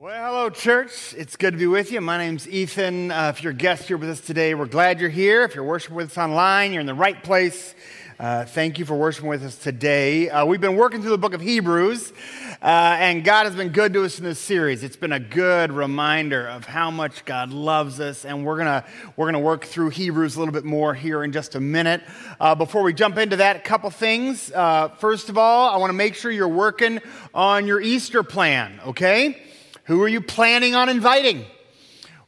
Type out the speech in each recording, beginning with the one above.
Well, hello, church. It's good to be with you. My name's Ethan. Uh, if you're a guest here with us today, we're glad you're here. If you're worshiping with us online, you're in the right place. Uh, thank you for worshiping with us today. Uh, we've been working through the book of Hebrews, uh, and God has been good to us in this series. It's been a good reminder of how much God loves us, and we're gonna we're gonna work through Hebrews a little bit more here in just a minute. Uh, before we jump into that, a couple things. Uh, first of all, I want to make sure you're working on your Easter plan. Okay. Who are you planning on inviting?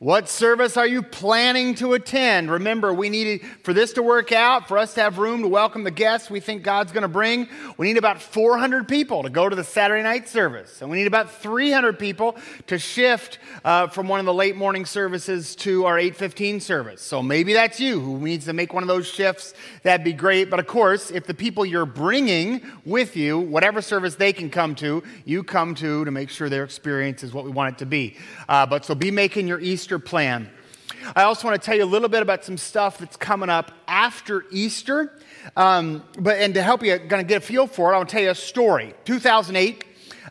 What service are you planning to attend? Remember, we need for this to work out, for us to have room to welcome the guests we think God's going to bring, we need about 400 people to go to the Saturday night service. And we need about 300 people to shift uh, from one of the late morning services to our 815 service. So maybe that's you who needs to make one of those shifts. That'd be great. But of course, if the people you're bringing with you, whatever service they can come to, you come to to make sure their experience is what we want it to be. Uh, but so be making your Easter Easter plan. I also want to tell you a little bit about some stuff that's coming up after Easter. Um, but and to help you kind of get a feel for it, I want to tell you a story. 2008.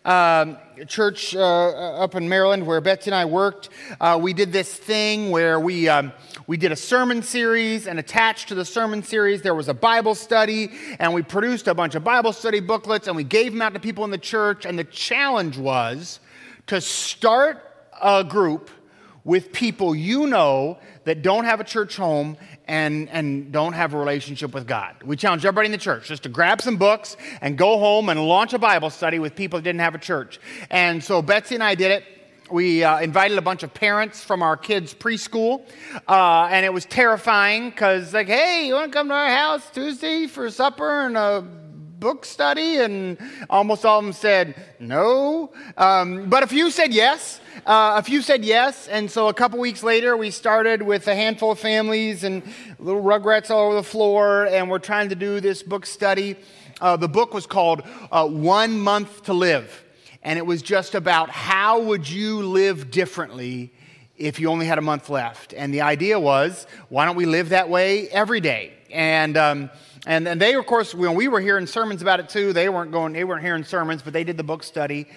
Um, church uh, up in Maryland where Betsy and I worked, uh, we did this thing where we, um, we did a sermon series, and attached to the sermon series, there was a Bible study, and we produced a bunch of Bible study booklets, and we gave them out to people in the church. And the challenge was to start a group with people you know that don't have a church home and, and don't have a relationship with God. We challenge everybody in the church just to grab some books and go home and launch a Bible study with people that didn't have a church. And so Betsy and I did it. We uh, invited a bunch of parents from our kids' preschool, uh, and it was terrifying because, like, hey, you want to come to our house Tuesday for supper and a book study? And almost all of them said no. Um, but a few said yes. Uh, a few said yes. And so a couple weeks later, we started with a handful of families and little rugrats all over the floor. And we're trying to do this book study. Uh, the book was called uh, One Month to Live. And it was just about how would you live differently if you only had a month left. And the idea was, why don't we live that way every day? And um, and, and they, of course, when we were hearing sermons about it too, they weren't going, they weren't hearing sermons, but they did the book study.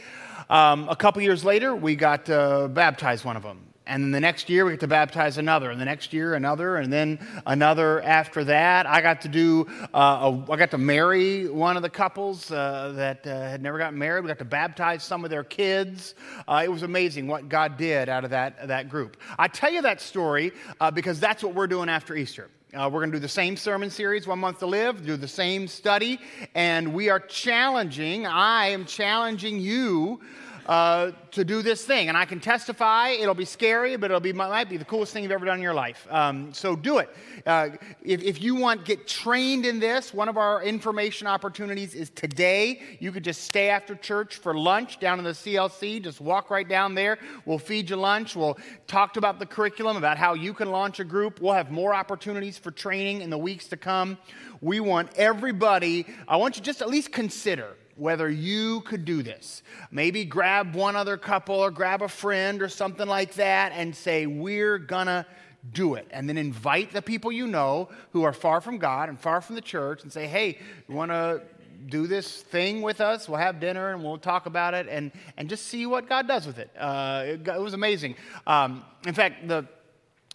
Um, a couple years later, we got to baptize one of them. And then the next year, we got to baptize another. And the next year, another. And then another after that. I got to do, uh, a, I got to marry one of the couples uh, that uh, had never gotten married. We got to baptize some of their kids. Uh, it was amazing what God did out of that, that group. I tell you that story uh, because that's what we're doing after Easter. Uh, we're going to do the same sermon series, One Month to Live, do the same study, and we are challenging, I am challenging you uh, to do this thing. And I can testify, it'll be scary, but it'll be, might be the coolest thing you've ever done in your life. Um, so do it. Uh, if, if you want get trained in this, one of our information opportunities is today. You could just stay after church for lunch down in the CLC. Just walk right down there. We'll feed you lunch. We'll talk about the curriculum, about how you can launch a group. We'll have more opportunities for training in the weeks to come. We want everybody, I want you just at least consider whether you could do this. Maybe grab one other couple or grab a friend or something like that and say, We're gonna do it. And then invite the people you know who are far from God and far from the church and say, Hey, you wanna do this thing with us? We'll have dinner and we'll talk about it and, and just see what God does with it. Uh, it, it, was amazing. Um, in fact, the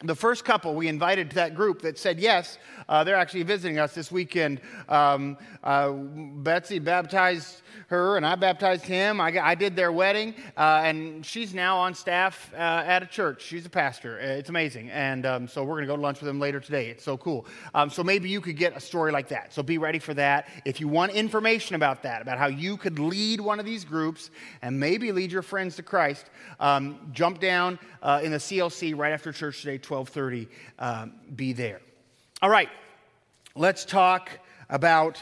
the first couple we invited to that group that said yes, uh, they're actually visiting us this weekend. Um, uh, Betsy baptized her and I baptized him. I, I did their wedding, uh, and she's now on staff uh, at a church. She's a pastor. Uh, it's amazing. And um, so we're going to go to lunch with them later today. It's so cool. Um, so maybe you could get a story like that. So be ready for that. If you want information about that, about how you could lead one of these groups and maybe lead your friends to Christ, um, jump down uh, in the CLC right after church today, 1230. Um, be there. All right, let's talk about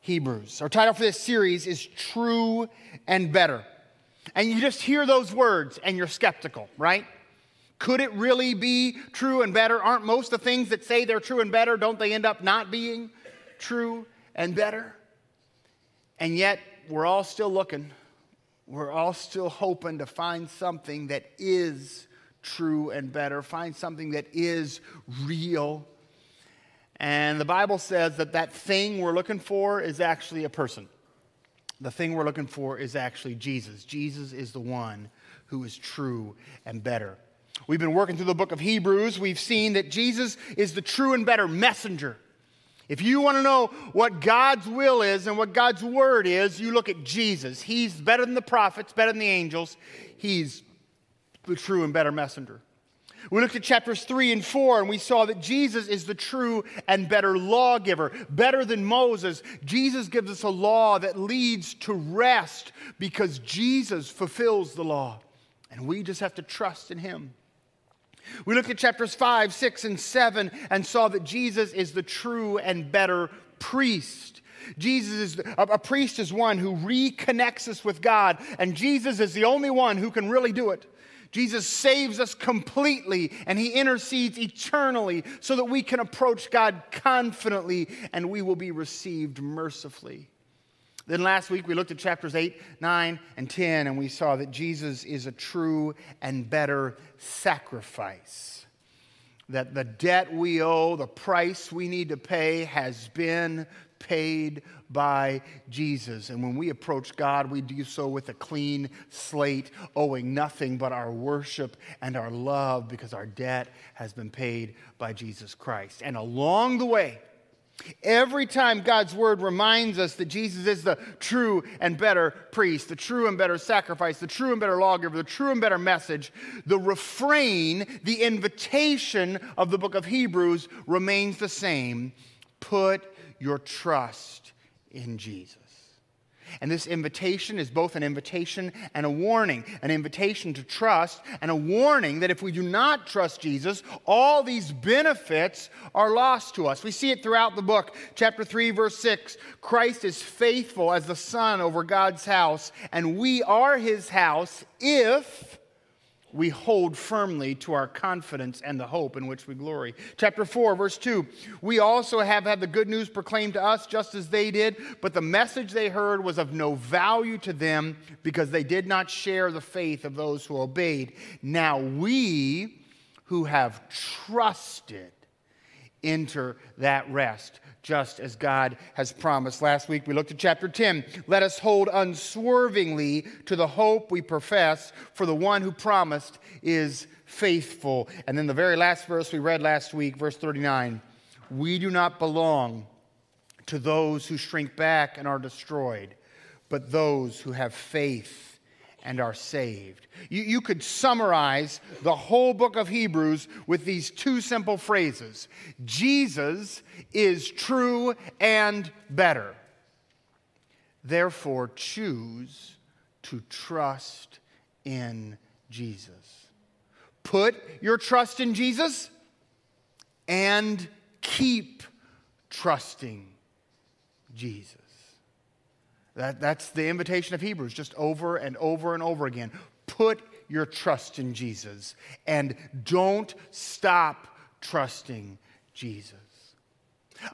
Hebrews. Our title for this series is True and Better. And you just hear those words and you're skeptical, right? Could it really be true and better? Aren't most of the things that say they're true and better, don't they end up not being true and better? And yet, we're all still looking. We're all still hoping to find something that is true and better, find something that is real. And the Bible says that that thing we're looking for is actually a person. The thing we're looking for is actually Jesus. Jesus is the one who is true and better. We've been working through the book of Hebrews. We've seen that Jesus is the true and better messenger. If you want to know what God's will is and what God's word is, you look at Jesus. He's better than the prophets, better than the angels. He's the true and better messenger. We looked at chapters 3 and 4 and we saw that Jesus is the true and better lawgiver, better than Moses. Jesus gives us a law that leads to rest because Jesus fulfills the law. And we just have to trust in him. We looked at chapters 5, 6, and 7 and saw that Jesus is the true and better priest. Jesus is a, a, priest is one who reconnects us with God, and Jesus is the only one who can really do it. Jesus saves us completely and he intercedes eternally so that we can approach God confidently and we will be received mercifully. Then last week we looked at chapters 8, 9, and 10, and we saw that Jesus is a true and better sacrifice. That the debt we owe, the price we need to pay, has been paid by Jesus. And when we approach God, we do so with a clean slate, owing nothing but our worship and our love because our debt has been paid by Jesus Christ. And along the way, Every time God's word reminds us that Jesus is the true and better priest, the true and better sacrifice, the true and better lawgiver, the true and better message, the refrain, the invitation of the book of Hebrews remains the same. Put your trust in Jesus. And this invitation is both an invitation and a warning an invitation to trust, and a warning that if we do not trust Jesus, all these benefits are lost to us. We see it throughout the book. Chapter 3, verse 6 Christ is faithful as the Son over God's house, and we are his house if we hold firmly to our confidence and the hope in which we glory. Chapter 4, verse 2 We also have had the good news proclaimed to us just as they did, but the message they heard was of no value to them because they did not share the faith of those who obeyed. Now we who have trusted enter that rest just as God has promised. Last week we looked at chapter 10. Let us hold unswervingly to the hope we profess, for the one who promised is faithful. And then the very last verse we read last week, verse 39 We do not belong to those who shrink back and are destroyed, but those who have faith and are saved. You, you could summarize the whole book of Hebrews with these two simple phrases Jesus is true and better. Therefore, choose to trust in Jesus. Put your trust in Jesus and keep trusting Jesus. That, that's the invitation of Hebrews, just over and over and over again. Put your trust in Jesus and don't stop trusting Jesus.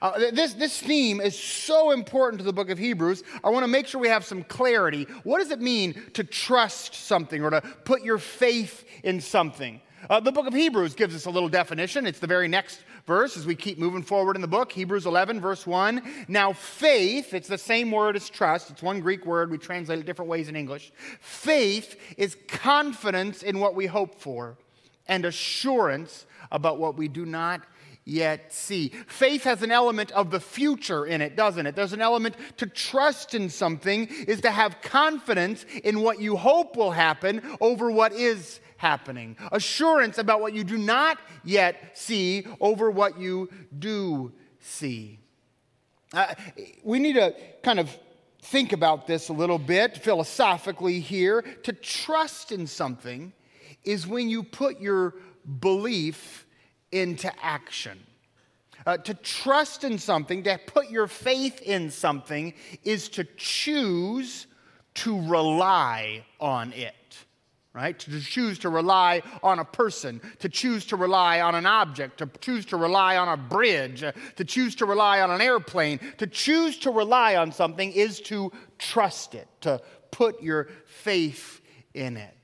Uh, this, this theme is so important to the book of Hebrews. I want to make sure we have some clarity. What does it mean to trust something or to put your faith in something? Uh, the book of Hebrews gives us a little definition. It's the very next verse as we keep moving forward in the book. Hebrews 11, verse 1. Now, faith, it's the same word as trust. It's one Greek word. We translate it different ways in English. Faith is confidence in what we hope for and assurance about what we do not yet see. Faith has an element of the future in it, doesn't it? There's an element to trust in something, is to have confidence in what you hope will happen over what is happening. Assurance about what you do not yet see over what you do see. Uh, we need to kind of think about this a little bit philosophically here. To trust in something is when you put your belief into action. Uh, to trust in something, to put your faith in something, is to choose to rely on it right? To choose to rely on a person, to choose to rely on an object, to choose to rely on a bridge, to choose to rely on an airplane. To choose to rely on something is to trust it, to put your faith in it.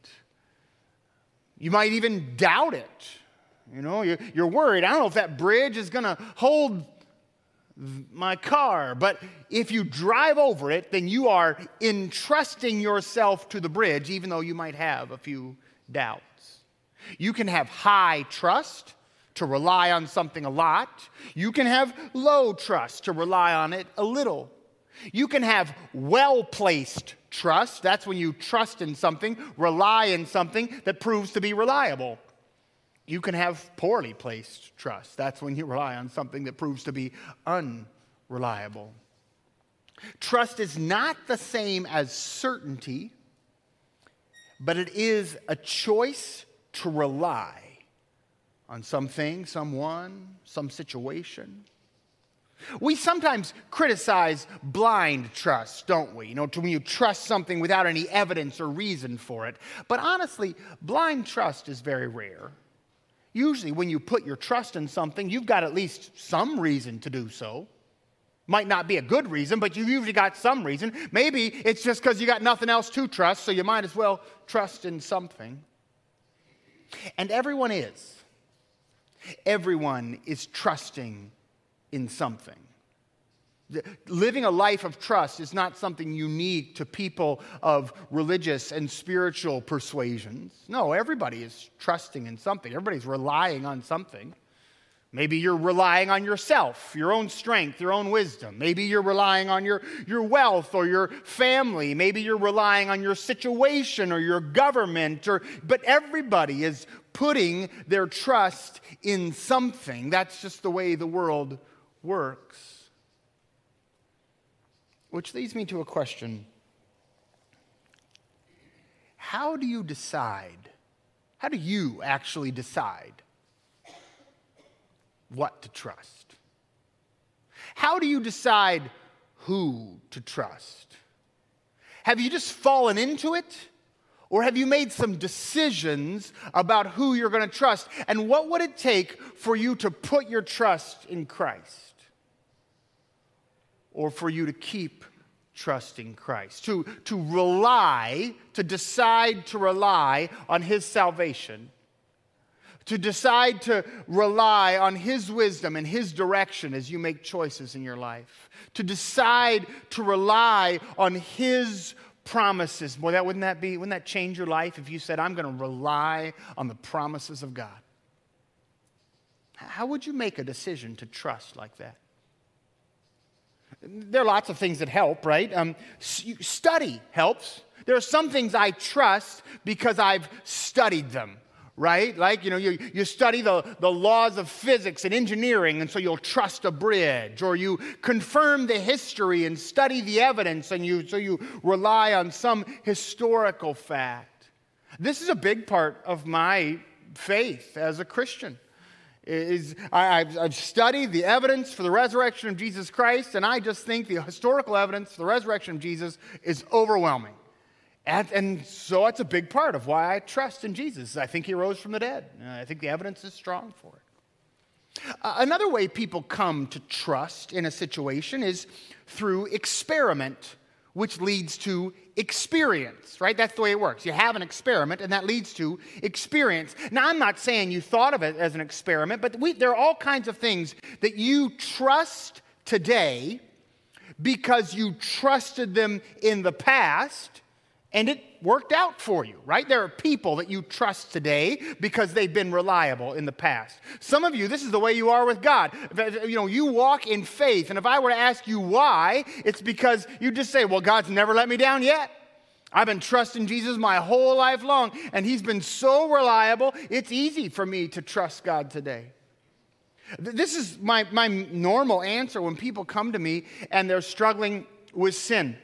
You might even doubt it. You know, you're worried. I don't know if that bridge is going to hold my car. But if you drive over it, then you are entrusting yourself to the bridge, even though you might have a few doubts. You can have high trust to rely on something a lot. You can have low trust to rely on it a little. You can have well placed trust. That's when you trust in something, rely in something that proves to be reliable. You can have poorly placed trust. That's when you rely on something that proves to be unreliable. Trust is not the same as certainty, but it is a choice to rely on something, someone, some situation. We sometimes criticize blind trust, don't we? You know, when you trust something without any evidence or reason for it. But honestly, blind trust is very rare. Usually, when you put your trust in something, you've got at least some reason to do so. Might not be a good reason, but you've usually got some reason. Maybe it's just because you got nothing else to trust, so you might as well trust in something. And everyone is. Everyone is trusting in something. Living a life of trust is not something unique to people of religious and spiritual persuasions. No, everybody is trusting in something, everybody's relying on something. Maybe you're relying on yourself, your own strength, your own wisdom. Maybe you're relying on your, your wealth or your family. Maybe you're relying on your situation or your government. Or, but everybody is putting their trust in something. That's just the way the world works. Which leads me to a question How do you decide? How do you actually decide what to trust? How do you decide who to trust? Have you just fallen into it? Or have you made some decisions about who you're going to trust? And what would it take for you to put your trust in Christ? Or for you to keep trusting Christ? To, to rely, to decide to rely on His salvation to decide to rely on His wisdom and His direction as you make choices in your life, to decide to rely on His promises. Boy, that wouldn't that be, wouldn't that change your life if you said, I'm going to rely on the promises of God? How would you make a decision to trust like that? There are lots of things that help, right? Um, study helps. There are some things I trust because I've studied them right? Like, you know, you, you study the, the laws of physics and engineering, and so you'll trust a bridge, or you confirm the history and study the evidence, and you, so you rely on some historical fact. This is a big part of my faith as a Christian. Is I, I've, I've studied the evidence for the resurrection of Jesus Christ, and I just think the historical evidence for the resurrection of Jesus is overwhelming. And, and, so that's a big part of why I trust in Jesus. I think he rose from the dead. I think the evidence is strong for it. Uh, another way people come to trust in a situation is through experiment, which leads to experience, right? That's the way it works. You have an experiment, and that leads to experience. Now, I'm not saying you thought of it as an experiment, but we, there are all kinds of things that you trust today because you trusted them in the past and it worked out for you, right? There are people that you trust today because they've been reliable in the past. Some of you, this is the way you are with God. You know, you walk in faith, and if I were to ask you why, it's because you just say, Well, God's never let me down yet. I've been trusting Jesus my whole life long, and He's been so reliable, it's easy for me to trust God today. This is my, my normal answer when people come to me and they're struggling with sin.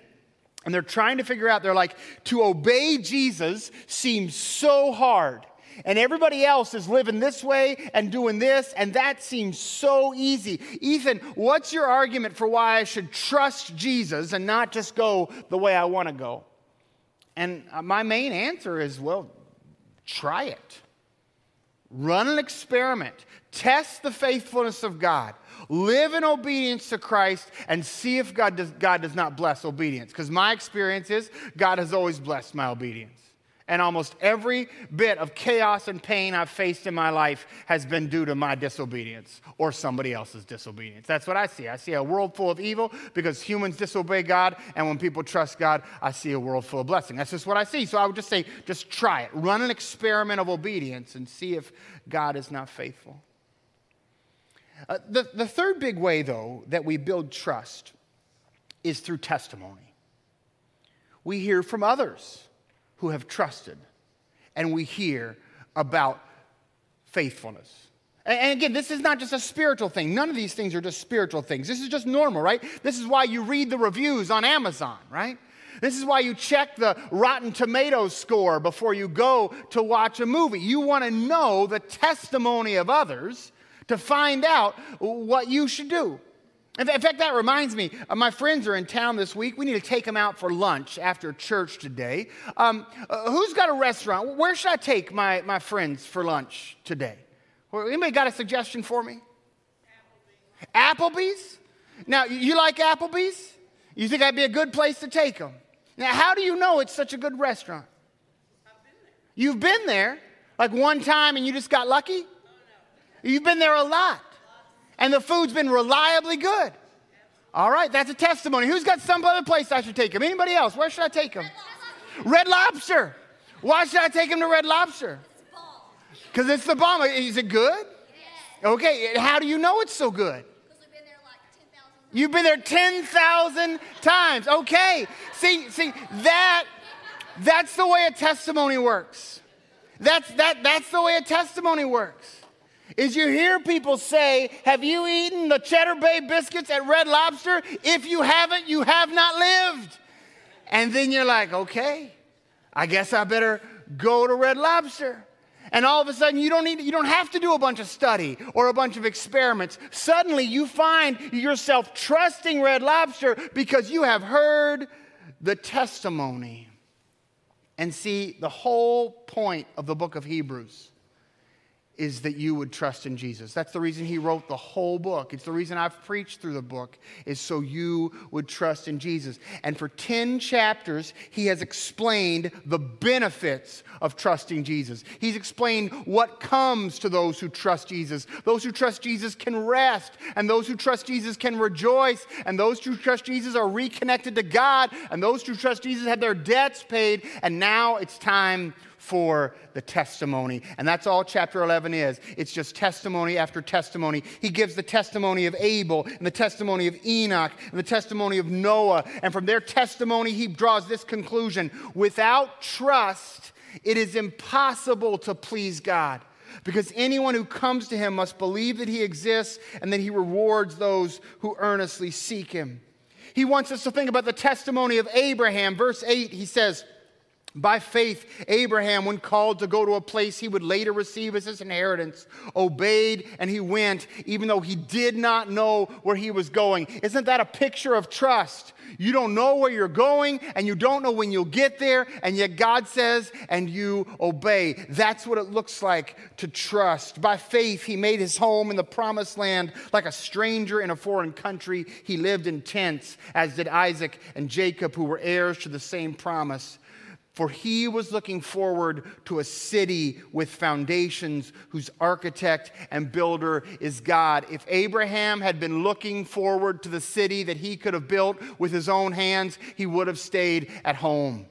And they're trying to figure out, they're like, to obey Jesus seems so hard. And everybody else is living this way and doing this, and that seems so easy. Ethan, what's your argument for why I should trust Jesus and not just go the way I want to go? And uh, my main answer is well, try it. Run an experiment. Test the faithfulness of God live in obedience to Christ, and see if God does, God does not bless obedience. Because my experience is God has always blessed my obedience. And almost every bit of chaos and pain I've faced in my life has been due to my disobedience or somebody else's disobedience. That's what I see. I see a world full of evil because humans disobey God. And when people trust God, I see a world full of blessing. That's just what I see. So I would just say, just try it. Run an experiment of obedience and see if God is not faithful. Uh, the, the third big way, though, that we build trust is through testimony. We hear from others who have trusted, and we hear about faithfulness. And again, this is not just a spiritual thing. None of these things are just spiritual things. This is just normal, right? This is why you read the reviews on Amazon, right? This is why you check the Rotten Tomatoes score before you go to watch a movie. You want to know the testimony of others to find out what you should do. In fact, that reminds me, uh, my friends are in town this week. We need to take them out for lunch after church today. Um, uh, who's got a restaurant? Where should I take my, my friends for lunch today? Anybody got a suggestion for me? Applebee's. Applebee's? Now, you like Applebee's? You think that'd be a good place to take them? Now, how do you know it's such a good restaurant? Been You've been there like one time and you just got lucky? You've been there a lot and the food's been reliably good. All right, that's a testimony. Who's got some other place I should take him? Anybody else? Where should I take him? Red Lobster. Why should I take him to Red Lobster? Because it's the bomb. Is it good? Okay, how do you know it's so good? Because we've been there like You've been there 10,000 times. Okay. See, see, that that's the way a testimony works. That's that that's the way a testimony works is you hear people say, Have you eaten the Cheddar Bay biscuits at Red Lobster? If you haven't, you have not lived. And then you're like, Okay, I guess I better go to Red Lobster. And all of a sudden, you don't, need, you don't have to do a bunch of study or a bunch of experiments. Suddenly, you find yourself trusting Red Lobster because you have heard the testimony. And see, the whole point of the book of Hebrews is that you would trust in Jesus. That's the reason he wrote the whole book. It's the reason I've preached through the book is so you would trust in Jesus. And for 10 chapters, he has explained the benefits of trusting Jesus. He's explained what comes to those who trust Jesus. Those who trust Jesus can rest, and those who trust Jesus can rejoice, and those who trust Jesus are reconnected to God, and those who trust Jesus have their debts paid, and now it's time for the testimony. And that's all chapter 11 is. It's just testimony after testimony. He gives the testimony of Abel and the testimony of Enoch and the testimony of Noah. And from their testimony, he draws this conclusion without trust, it is impossible to please God. Because anyone who comes to him must believe that he exists and that he rewards those who earnestly seek him. He wants us to think about the testimony of Abraham. Verse 8, he says, by faith, Abraham, when called to go to a place he would later receive as his inheritance, obeyed and he went, even though he did not know where he was going. Isn't that a picture of trust? You don't know where you're going and you don't know when you'll get there, and yet God says, and you obey. That's what it looks like to trust. By faith, he made his home in the promised land like a stranger in a foreign country. He lived in tents, as did Isaac and Jacob, who were heirs to the same promise. For he was looking forward to a city with foundations whose architect and builder is God. If Abraham had been looking forward to the city that he could have built with his own hands, he would have stayed at home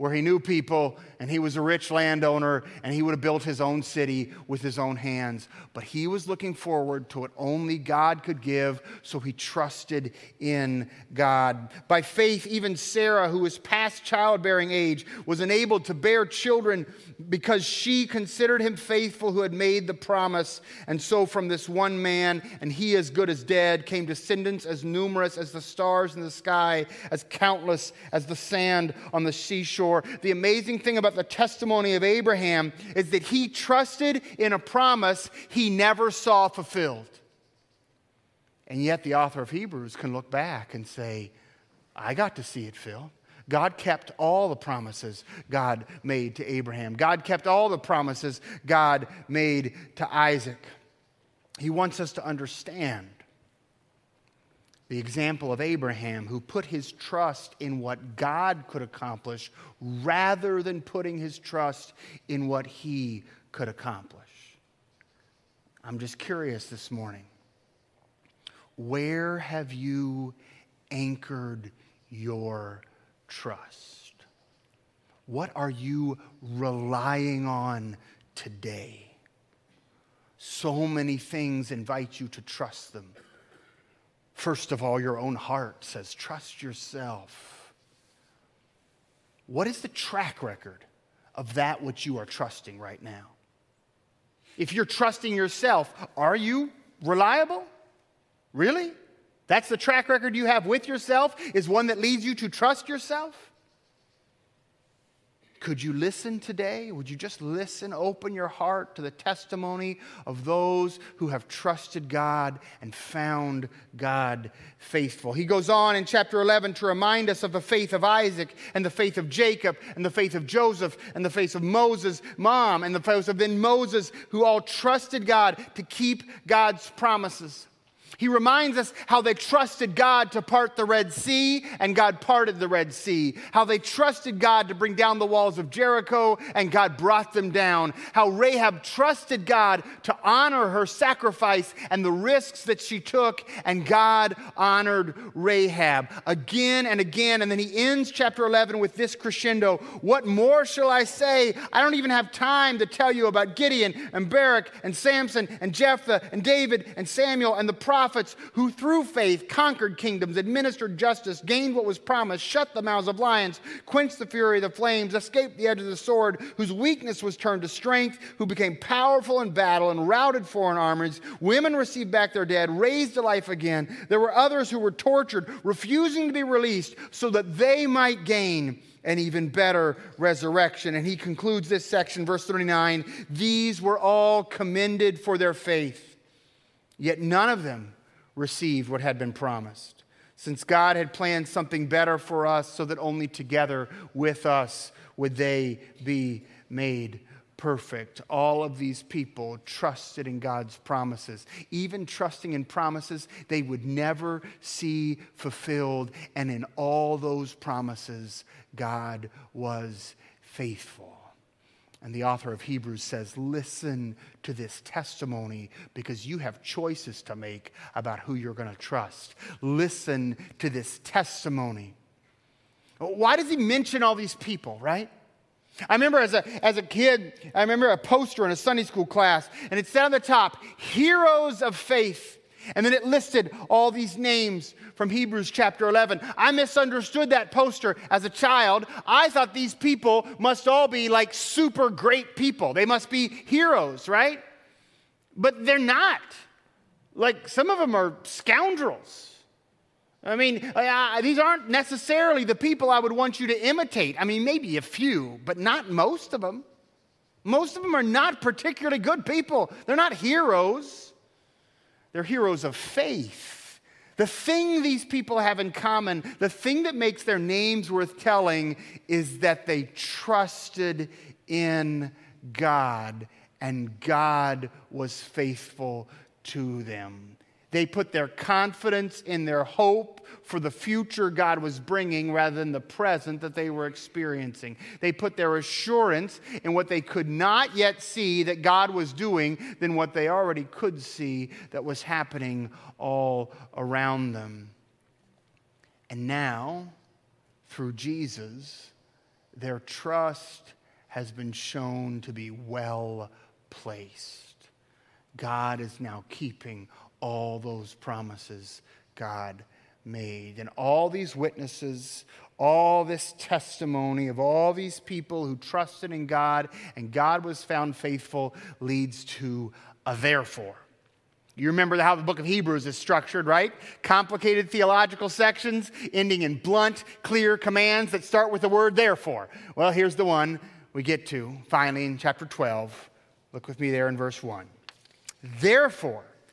where he knew people and he was a rich landowner and he would have built his own city with his own hands. But he was looking forward to what only God could give, so he trusted in God. By faith, even Sarah, who was past childbearing age, was enabled to bear children because she considered him faithful who had made the promise. And so, from this one man, and he as good as dead, came descendants as numerous as the stars in the sky, as countless as the sand on the seashore. The amazing thing about the testimony of Abraham is that he trusted in a promise he never saw fulfilled. And yet, the author of Hebrews can look back and say, I got to see it, Phil. God kept all the promises God made to Abraham. God kept all the promises God made to Isaac. He wants us to understand the example of Abraham, who put his trust in what God could accomplish rather than putting his trust in what he could accomplish. I'm just curious this morning. Where have you anchored your trust? What are you relying on today? So many things invite you to trust them. First of all, your own heart says, trust yourself. What is the track record of that which you are trusting right now? If you're trusting yourself, are you reliable? Really? That's the track record you have with yourself, is one that leads you to trust yourself? Could you listen today? Would you just listen, open your heart to the testimony of those who have trusted God and found God faithful? He goes on in chapter 11 to remind us of the faith of Isaac and the faith of Jacob and the faith of Joseph and the faith of Moses' mom and the faith of then Moses, who all trusted God to keep God's promises. He reminds us how they trusted God to part the Red Sea, and God parted the Red Sea. How they trusted God to bring down the walls of Jericho, and God brought them down. How Rahab trusted God to honor her sacrifice and the risks that she took, and God honored Rahab again and again. And then he ends chapter 11 with this crescendo What more shall I say? I don't even have time to tell you about Gideon and Barak and Samson and Jephthah and David and Samuel and the prophets prophets who through faith conquered kingdoms, administered justice, gained what was promised, shut the mouths of lions, quenched the fury of the flames, escaped the edge of the sword, whose weakness was turned to strength, who became powerful in battle and routed foreign armies. Women received back their dead, raised to life again. There were others who were tortured, refusing to be released so that they might gain an even better resurrection. And he concludes this section, verse 39 These were all commended for their faith, yet none of them received what had been promised. Since God had planned something better for us, so that only together with us would they be made perfect. All of these people trusted in God's promises, even trusting in promises they would never see fulfilled. And in all those promises, God was faithful. And the author of Hebrews says, Listen to this testimony because you have choices to make about who you're going to trust. Listen to this testimony. Why does he mention all these people, right? I remember as a, as a kid, I remember a poster in a Sunday school class, and it said on the top, Heroes of Faith. And then it listed all these names from Hebrews chapter 11. I misunderstood that poster as a child. I thought these people must all be like super great people. They must be heroes, right? But they're not. Like some of them are scoundrels. I mean, these aren't necessarily the people I would want you to imitate. I mean, maybe a few, but not most of them. Most of them are not particularly good people. They're not heroes. They're heroes of faith. The thing these people have in common, the thing that makes their names worth telling, is that they trusted in God and God was faithful to them. They put their confidence in their hope for the future God was bringing rather than the present that they were experiencing. They put their assurance in what they could not yet see that God was doing than what they already could see that was happening all around them. And now, through Jesus, their trust has been shown to be well placed. God is now keeping all those promises God made. And all these witnesses, all this testimony of all these people who trusted in God and God was found faithful leads to a therefore. You remember how the book of Hebrews is structured, right? Complicated theological sections ending in blunt, clear commands that start with the word therefore. Well, here's the one we get to finally in chapter 12. Look with me there in verse 1. Therefore,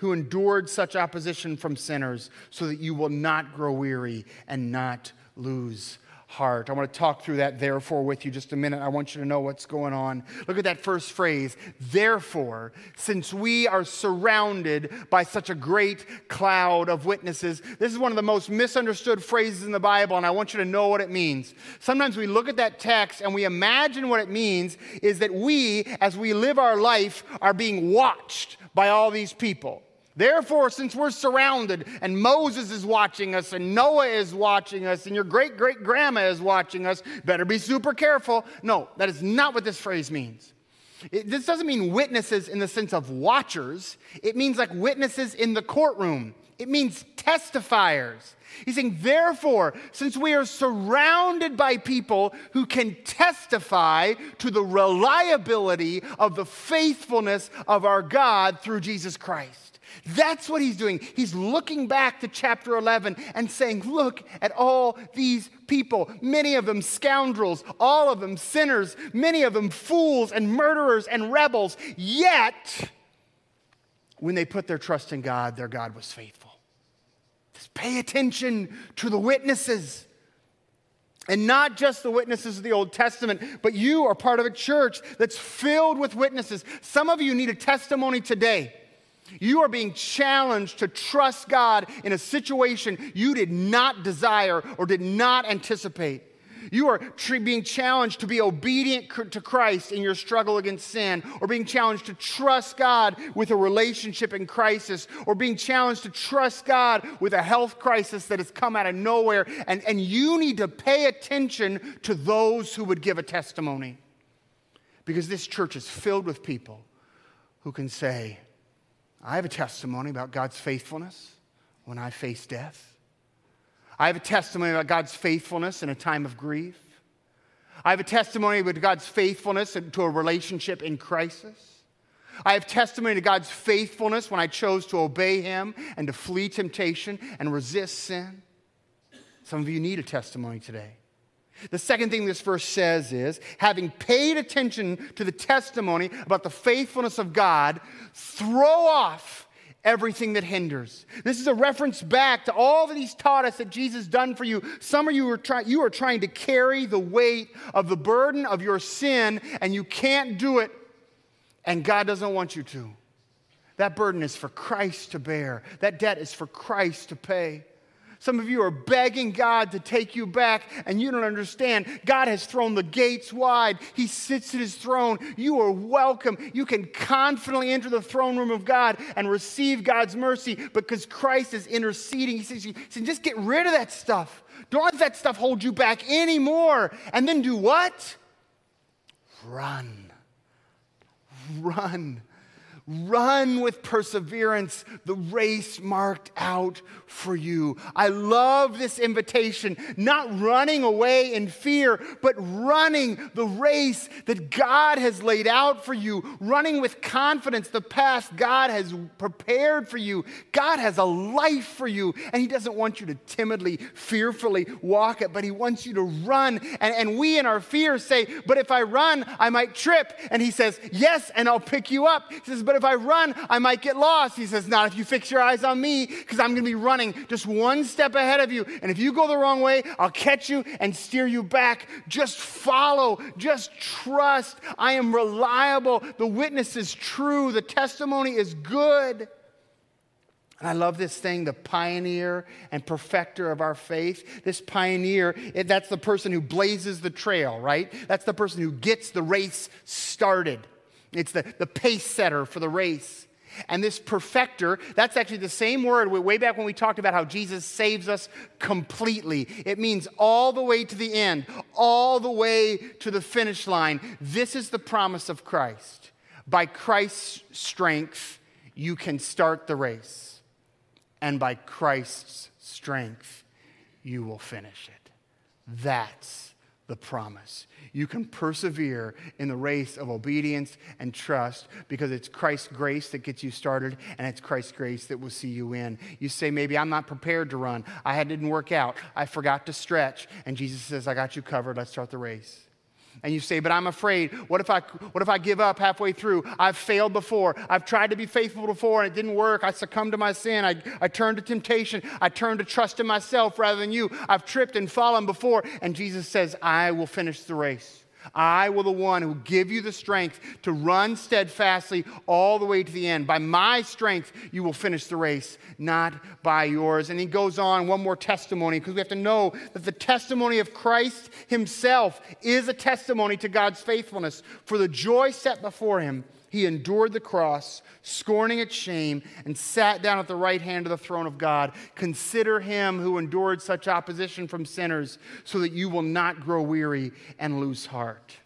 who endured such opposition from sinners, so that you will not grow weary and not lose heart. I want to talk through that therefore with you just a minute. I want you to know what's going on. Look at that first phrase. Therefore, since we are surrounded by such a great cloud of witnesses, this is one of the most misunderstood phrases in the Bible, and I want you to know what it means. Sometimes we look at that text and we imagine what it means is that we, as we live our life, are being watched by all these people. Therefore, since we're surrounded and Moses is watching us and Noah is watching us and your great great grandma is watching us, better be super careful. No, that is not what this phrase means. It, this doesn't mean witnesses in the sense of watchers, it means like witnesses in the courtroom, it means testifiers. He's saying, therefore, since we are surrounded by people who can testify to the reliability of the faithfulness of our God through Jesus Christ. That's what he's doing. He's looking back to chapter 11 and saying, Look at all these people, many of them scoundrels, all of them sinners, many of them fools and murderers and rebels. Yet, when they put their trust in God, their God was faithful. Just pay attention to the witnesses. And not just the witnesses of the Old Testament, but you are part of a church that's filled with witnesses. Some of you need a testimony today you are being challenged to trust God in a situation you did not desire or did not anticipate. You are being challenged to be obedient to Christ in your struggle against sin, or being challenged to trust God with a relationship in crisis, or being challenged to trust God with a health crisis that has come out of nowhere. And, and you need to pay attention to those who would give a testimony. Because this church is filled with people who can say, I have a testimony about God's faithfulness when I face death. I have a testimony about God's faithfulness in a time of grief. I have a testimony about God's faithfulness to a relationship in crisis. I have testimony to God's faithfulness when I chose to obey Him and to flee temptation and resist sin. Some of you need a testimony today. The second thing this verse says is having paid attention to the testimony about the faithfulness of God, throw off everything that hinders. This is a reference back to all that he's taught us that Jesus done for you. Some of you are trying you are trying to carry the weight of the burden of your sin and you can't do it and God doesn't want you to. That burden is for Christ to bear. That debt is for Christ to pay. Some of you are begging God to take you back, and you don't understand. God has thrown the gates wide. He sits at his throne. You are welcome. You can confidently enter the throne room of God and receive God's mercy because Christ is interceding. He says, he says just get rid of that stuff. Don't let that stuff hold you back anymore. And then do what? Run. Run. Run with perseverance the race marked out for you. I love this invitation, not running away in fear, but running the race that God has laid out for you, running with confidence the path God has prepared for you. God has a life for you, and He doesn't want you to timidly, fearfully walk it, but He wants you to run. And, and we in our fear say, But if I run, I might trip. And He says, Yes, and I'll pick you up. He says, But if I run, I might get lost. He says, Not if you fix your eyes on me, because I'm going to be running just one step ahead of you. And if you go the wrong way, I'll catch you and steer you back. Just follow, just trust. I am reliable. The witness is true, the testimony is good. And I love this thing, the pioneer and perfecter of our faith. This pioneer, that's the person who blazes the trail, right? That's the person who gets the race started. It's the, the pace setter for the race. And this perfecter, that's actually the same word way back when we talked about how Jesus saves us completely. It means all the way to the end, all the way to the finish line. This is the promise of Christ. By Christ's strength, you can start the race. And by Christ's strength, you will finish it. That's the promise. You can persevere in the race of obedience and trust because it's Christ's grace that gets you started and it's Christ's grace that will see you in. You say, maybe I'm not prepared to run. I didn't work out. I forgot to stretch. And Jesus says, I got you covered. Let's start the race. And you say, but I'm afraid. What if I, what if I give up halfway through? I've failed before. I've tried to be faithful before and it didn't work. I succumbed to my sin. I, I turned to temptation. I turned to trust in myself rather than you. I've tripped and fallen before. And Jesus says, I will finish the race. I will the one who give you the strength to run steadfastly all the way to the end. By my strength, you will finish the race, not by yours. And he goes on, one more testimony, because we have to know that the testimony of Christ himself is a testimony to God's faithfulness. For the joy set before him, he endured the cross, scorning its shame, and sat down at the right hand of the throne of God. Consider him who endured such opposition from sinners, so that you will not grow weary and lose heart.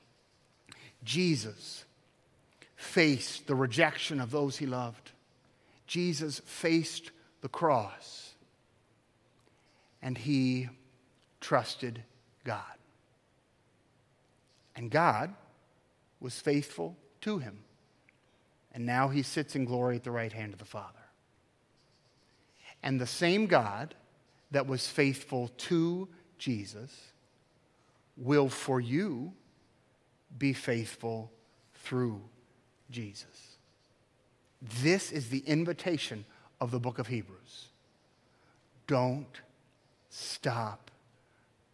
Jesus faced the rejection of those he loved. Jesus faced the cross, and he trusted God. And God was faithful to him and now he sits in glory at the right hand of the Father. And the same God that was faithful to Jesus will for you be faithful through Jesus. This is the invitation of the book of Hebrews. Don't stop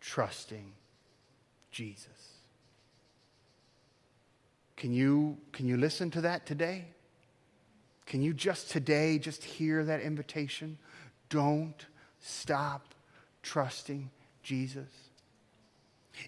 trusting Jesus. Can you, can you listen to that today? Can you just today just hear that invitation? Don't stop trusting Jesus.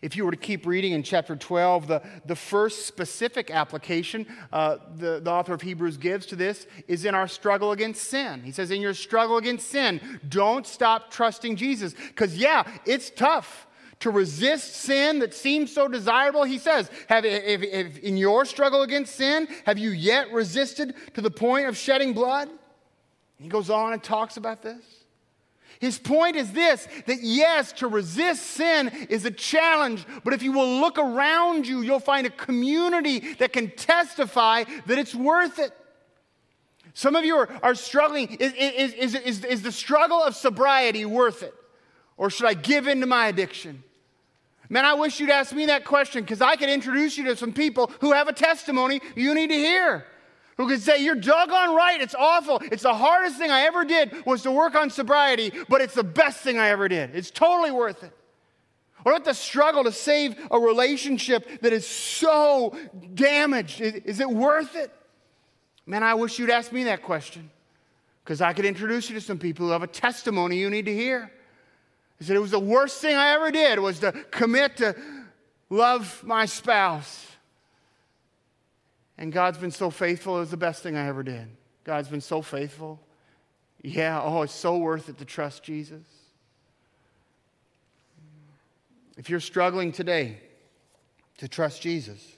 If you were to keep reading in chapter 12, the, the first specific application uh, the, the author of Hebrews gives to this is in our struggle against sin. He says, In your struggle against sin, don't stop trusting Jesus. Because, yeah, it's tough to resist sin that seems so desirable. He says, have, if, if in your struggle against sin, have you yet resisted to the point of shedding blood? He goes on and talks about this. His point is this that yes, to resist sin is a challenge, but if you will look around you, you'll find a community that can testify that it's worth it. Some of you are, are struggling. Is, is, is, is, is the struggle of sobriety worth it? Or should I give in to my addiction? Man, I wish you'd ask me that question because I could introduce you to some people who have a testimony you need to hear. Who could say, You're doggone right, it's awful. It's the hardest thing I ever did was to work on sobriety, but it's the best thing I ever did. It's totally worth it. What about the struggle to save a relationship that is so damaged? Is, is it worth it? Man, I wish you'd ask me that question because I could introduce you to some people who have a testimony you need to hear. He said, It was the worst thing I ever did was to commit to love my spouse. And God's been so faithful, it was the best thing I ever did. God's been so faithful. Yeah, oh, it's so worth it to trust Jesus. If you're struggling today to trust Jesus,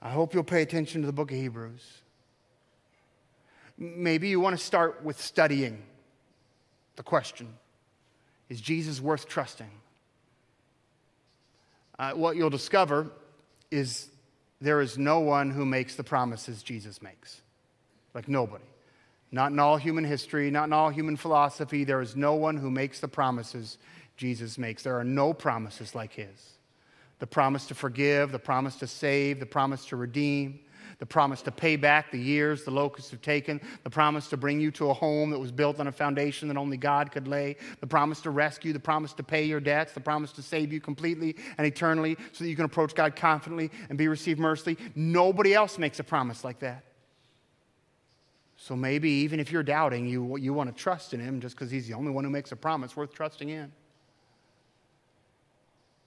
I hope you'll pay attention to the book of Hebrews. Maybe you want to start with studying the question is Jesus worth trusting? Uh, what you'll discover is there is no one who makes the promises Jesus makes. Like nobody. Not in all human history, not in all human philosophy. There is no one who makes the promises Jesus makes. There are no promises like his. The promise to forgive, the promise to save, the promise to redeem, the promise to pay back the years the locusts have taken, the promise to bring you to a home that was built on a foundation that only God could lay, the promise to rescue, the promise to pay your debts, the promise to save you completely and eternally so that you can approach God confidently and be received mercifully. Nobody else makes a promise like that. So maybe even if you're doubting, you, you want to trust in Him just because He's the only one who makes a promise worth trusting in.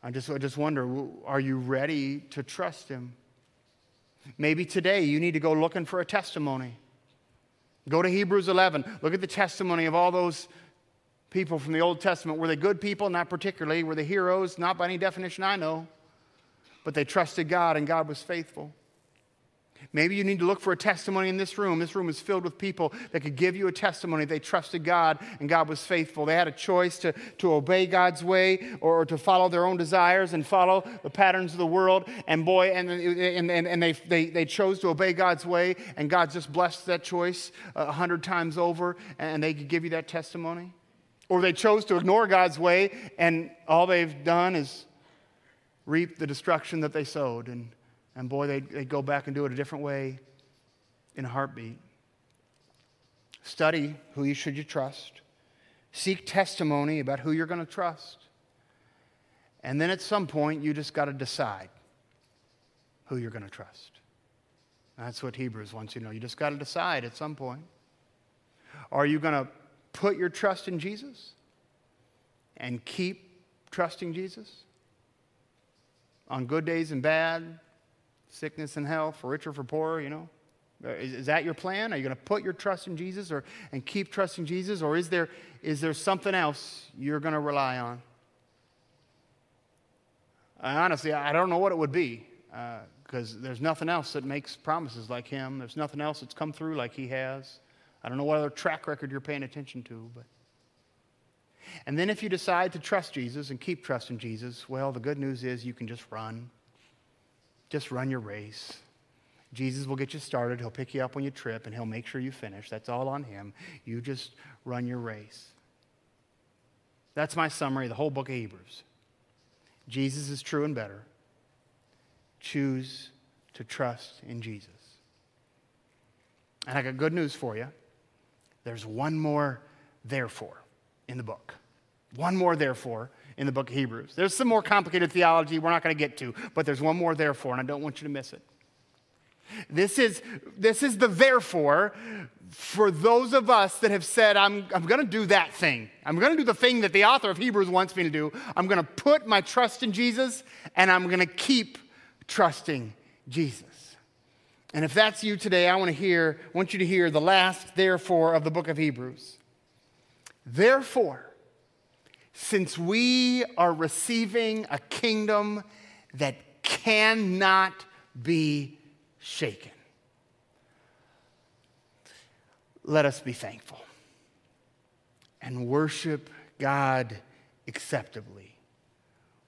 I just, I just wonder are you ready to trust Him? Maybe today you need to go looking for a testimony. Go to Hebrews 11. Look at the testimony of all those people from the Old Testament. Were they good people? Not particularly. Were they heroes? Not by any definition I know. But they trusted God and God was faithful. Maybe you need to look for a testimony in this room. This room is filled with people that could give you a testimony. They trusted God and God was faithful. They had a choice to, to obey God's way or, to follow their own desires and follow the patterns of the world. And boy, and, and, and, and they, they, they chose to obey God's way, and God just blessed that choice uh, a hundred times over, and they could give you that testimony. Or they chose to ignore God's way, and all they've done is reap the destruction that they sowed. And and boy, they'd, they'd go back and do it a different way in a heartbeat. Study who you should you trust. Seek testimony about who you're going to trust. And then at some point, you just got to decide who you're going to trust. That's what Hebrews wants you to know. You just got to decide at some point. Are you going to put your trust in Jesus and keep trusting Jesus? On good days and bad, sickness and health, for richer, for poorer, you know? Uh, is, is that your plan? Are you going to put your trust in Jesus or, and keep trusting Jesus? Or is there, is there something else you're going to rely on? honestly, I don't know what it would be because uh, there's nothing else that makes promises like him. There's nothing else that's come through like he has. I don't know what other track record you're paying attention to, but. And then if you decide to trust Jesus and keep trusting Jesus, well, the good news is you can just run. Just run your race. Jesus will get you started. He'll pick you up when you trip and he'll make sure you finish. That's all on him. You just run your race. That's my summary of the whole book of Hebrews. Jesus is true and better. Choose to trust in Jesus. And I got good news for you. There's one more therefore in the book. One more therefore in the book of Hebrews. There's some more complicated theology we're not going to get to, but there's one more therefore, and I don't want you to miss it. This is, this is the therefore for those of us that have said, I'm, I'm going to do that thing. I'm going to do the thing that the author of Hebrews wants me to do. I'm going to put my trust in Jesus, and I'm going to keep trusting Jesus. And if that's you today, I want to hear, want you to hear the last therefore of the book of Hebrews. Therefore, since we are receiving a kingdom that cannot be shaken. Let us be thankful and worship God acceptably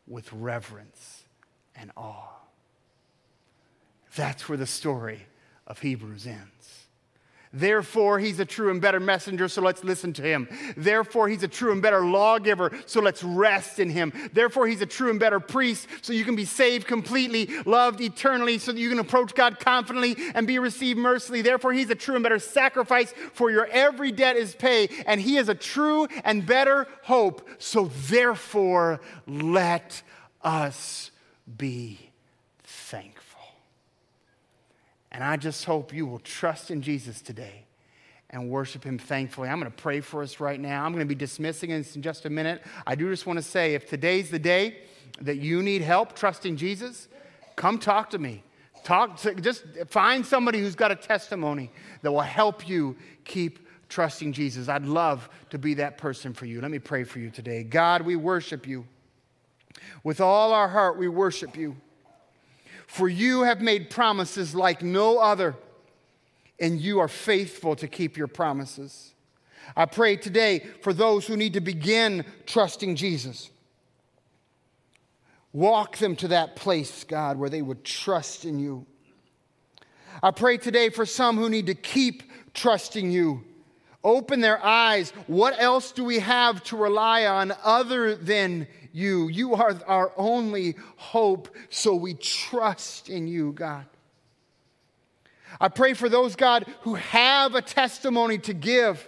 with reverence and awe. That's where the story of Hebrews ends. Therefore, he's a true and better messenger, so let's listen to him. Therefore, he's a true and better lawgiver, so let's rest in him. Therefore, he's a true and better priest, so you can be saved completely, loved eternally, so that you can approach God confidently and be received mercifully. Therefore, he's a true and better sacrifice, for your every debt is paid, and he is a true and better hope. So, therefore, let us be thankful. And I just hope you will trust in Jesus today and worship him thankfully. I'm going to pray for us right now. I'm going to be dismissing us in just a minute. I do just want to say if today's the day that you need help trusting Jesus, come talk to me. Talk to, just find somebody who's got a testimony that will help you keep trusting Jesus. I'd love to be that person for you. Let me pray for you today. God, we worship you. With all our heart, we worship you. For you have made promises like no other, and you are faithful to keep your promises. I pray today for those who need to begin trusting Jesus. Walk them to that place, God, where they would trust in you. I pray today for some who need to keep trusting you. Open their eyes. What else do we have to rely on other than you. You are our only hope, so we trust in you, God. I pray for those, God, who have a testimony to give.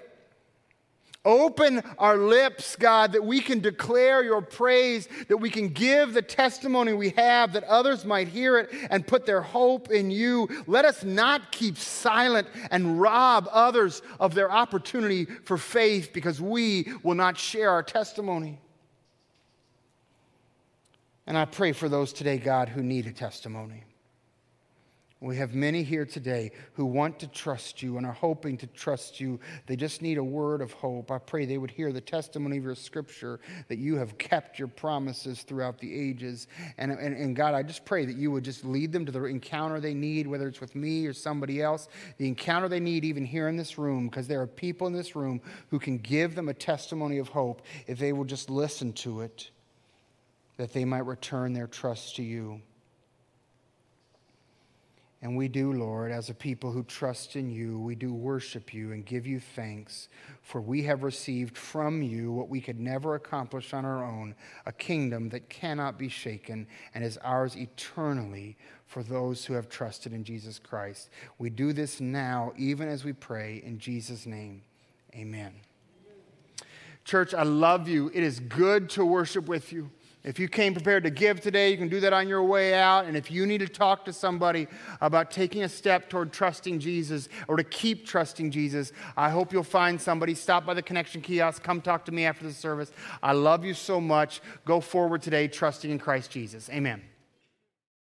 Open our lips, God, that we can declare your praise, that we can give the testimony we have, that others might hear it and put their hope in you. Let us not keep silent and rob others of their opportunity for faith because we will not share our testimony. And I pray for those today, God, who need a testimony. We have many here today who want to trust you and are hoping to trust you. They just need a word of hope. I pray they would hear the testimony of your scripture that you have kept your promises throughout the ages. And, and, and God, I just pray that you would just lead them to the encounter they need, whether it's with me or somebody else, the encounter they need even here in this room, because there are people in this room who can give them a testimony of hope if they will just listen to it, that they might return their trust to you. And we do, Lord, as a people who trust in you, we do worship you and give you thanks, for we have received from you what we could never accomplish on our own a kingdom that cannot be shaken and is ours eternally for those who have trusted in Jesus Christ. We do this now, even as we pray, in Jesus' name. Amen. Church, I love you. It is good to worship with you. If you came prepared to give today, you can do that on your way out. And if you need to talk to somebody about taking a step toward trusting Jesus or to keep trusting Jesus, I hope you'll find somebody. Stop by the connection kiosk. Come talk to me after the service. I love you so much. Go forward today trusting in Christ Jesus. Amen.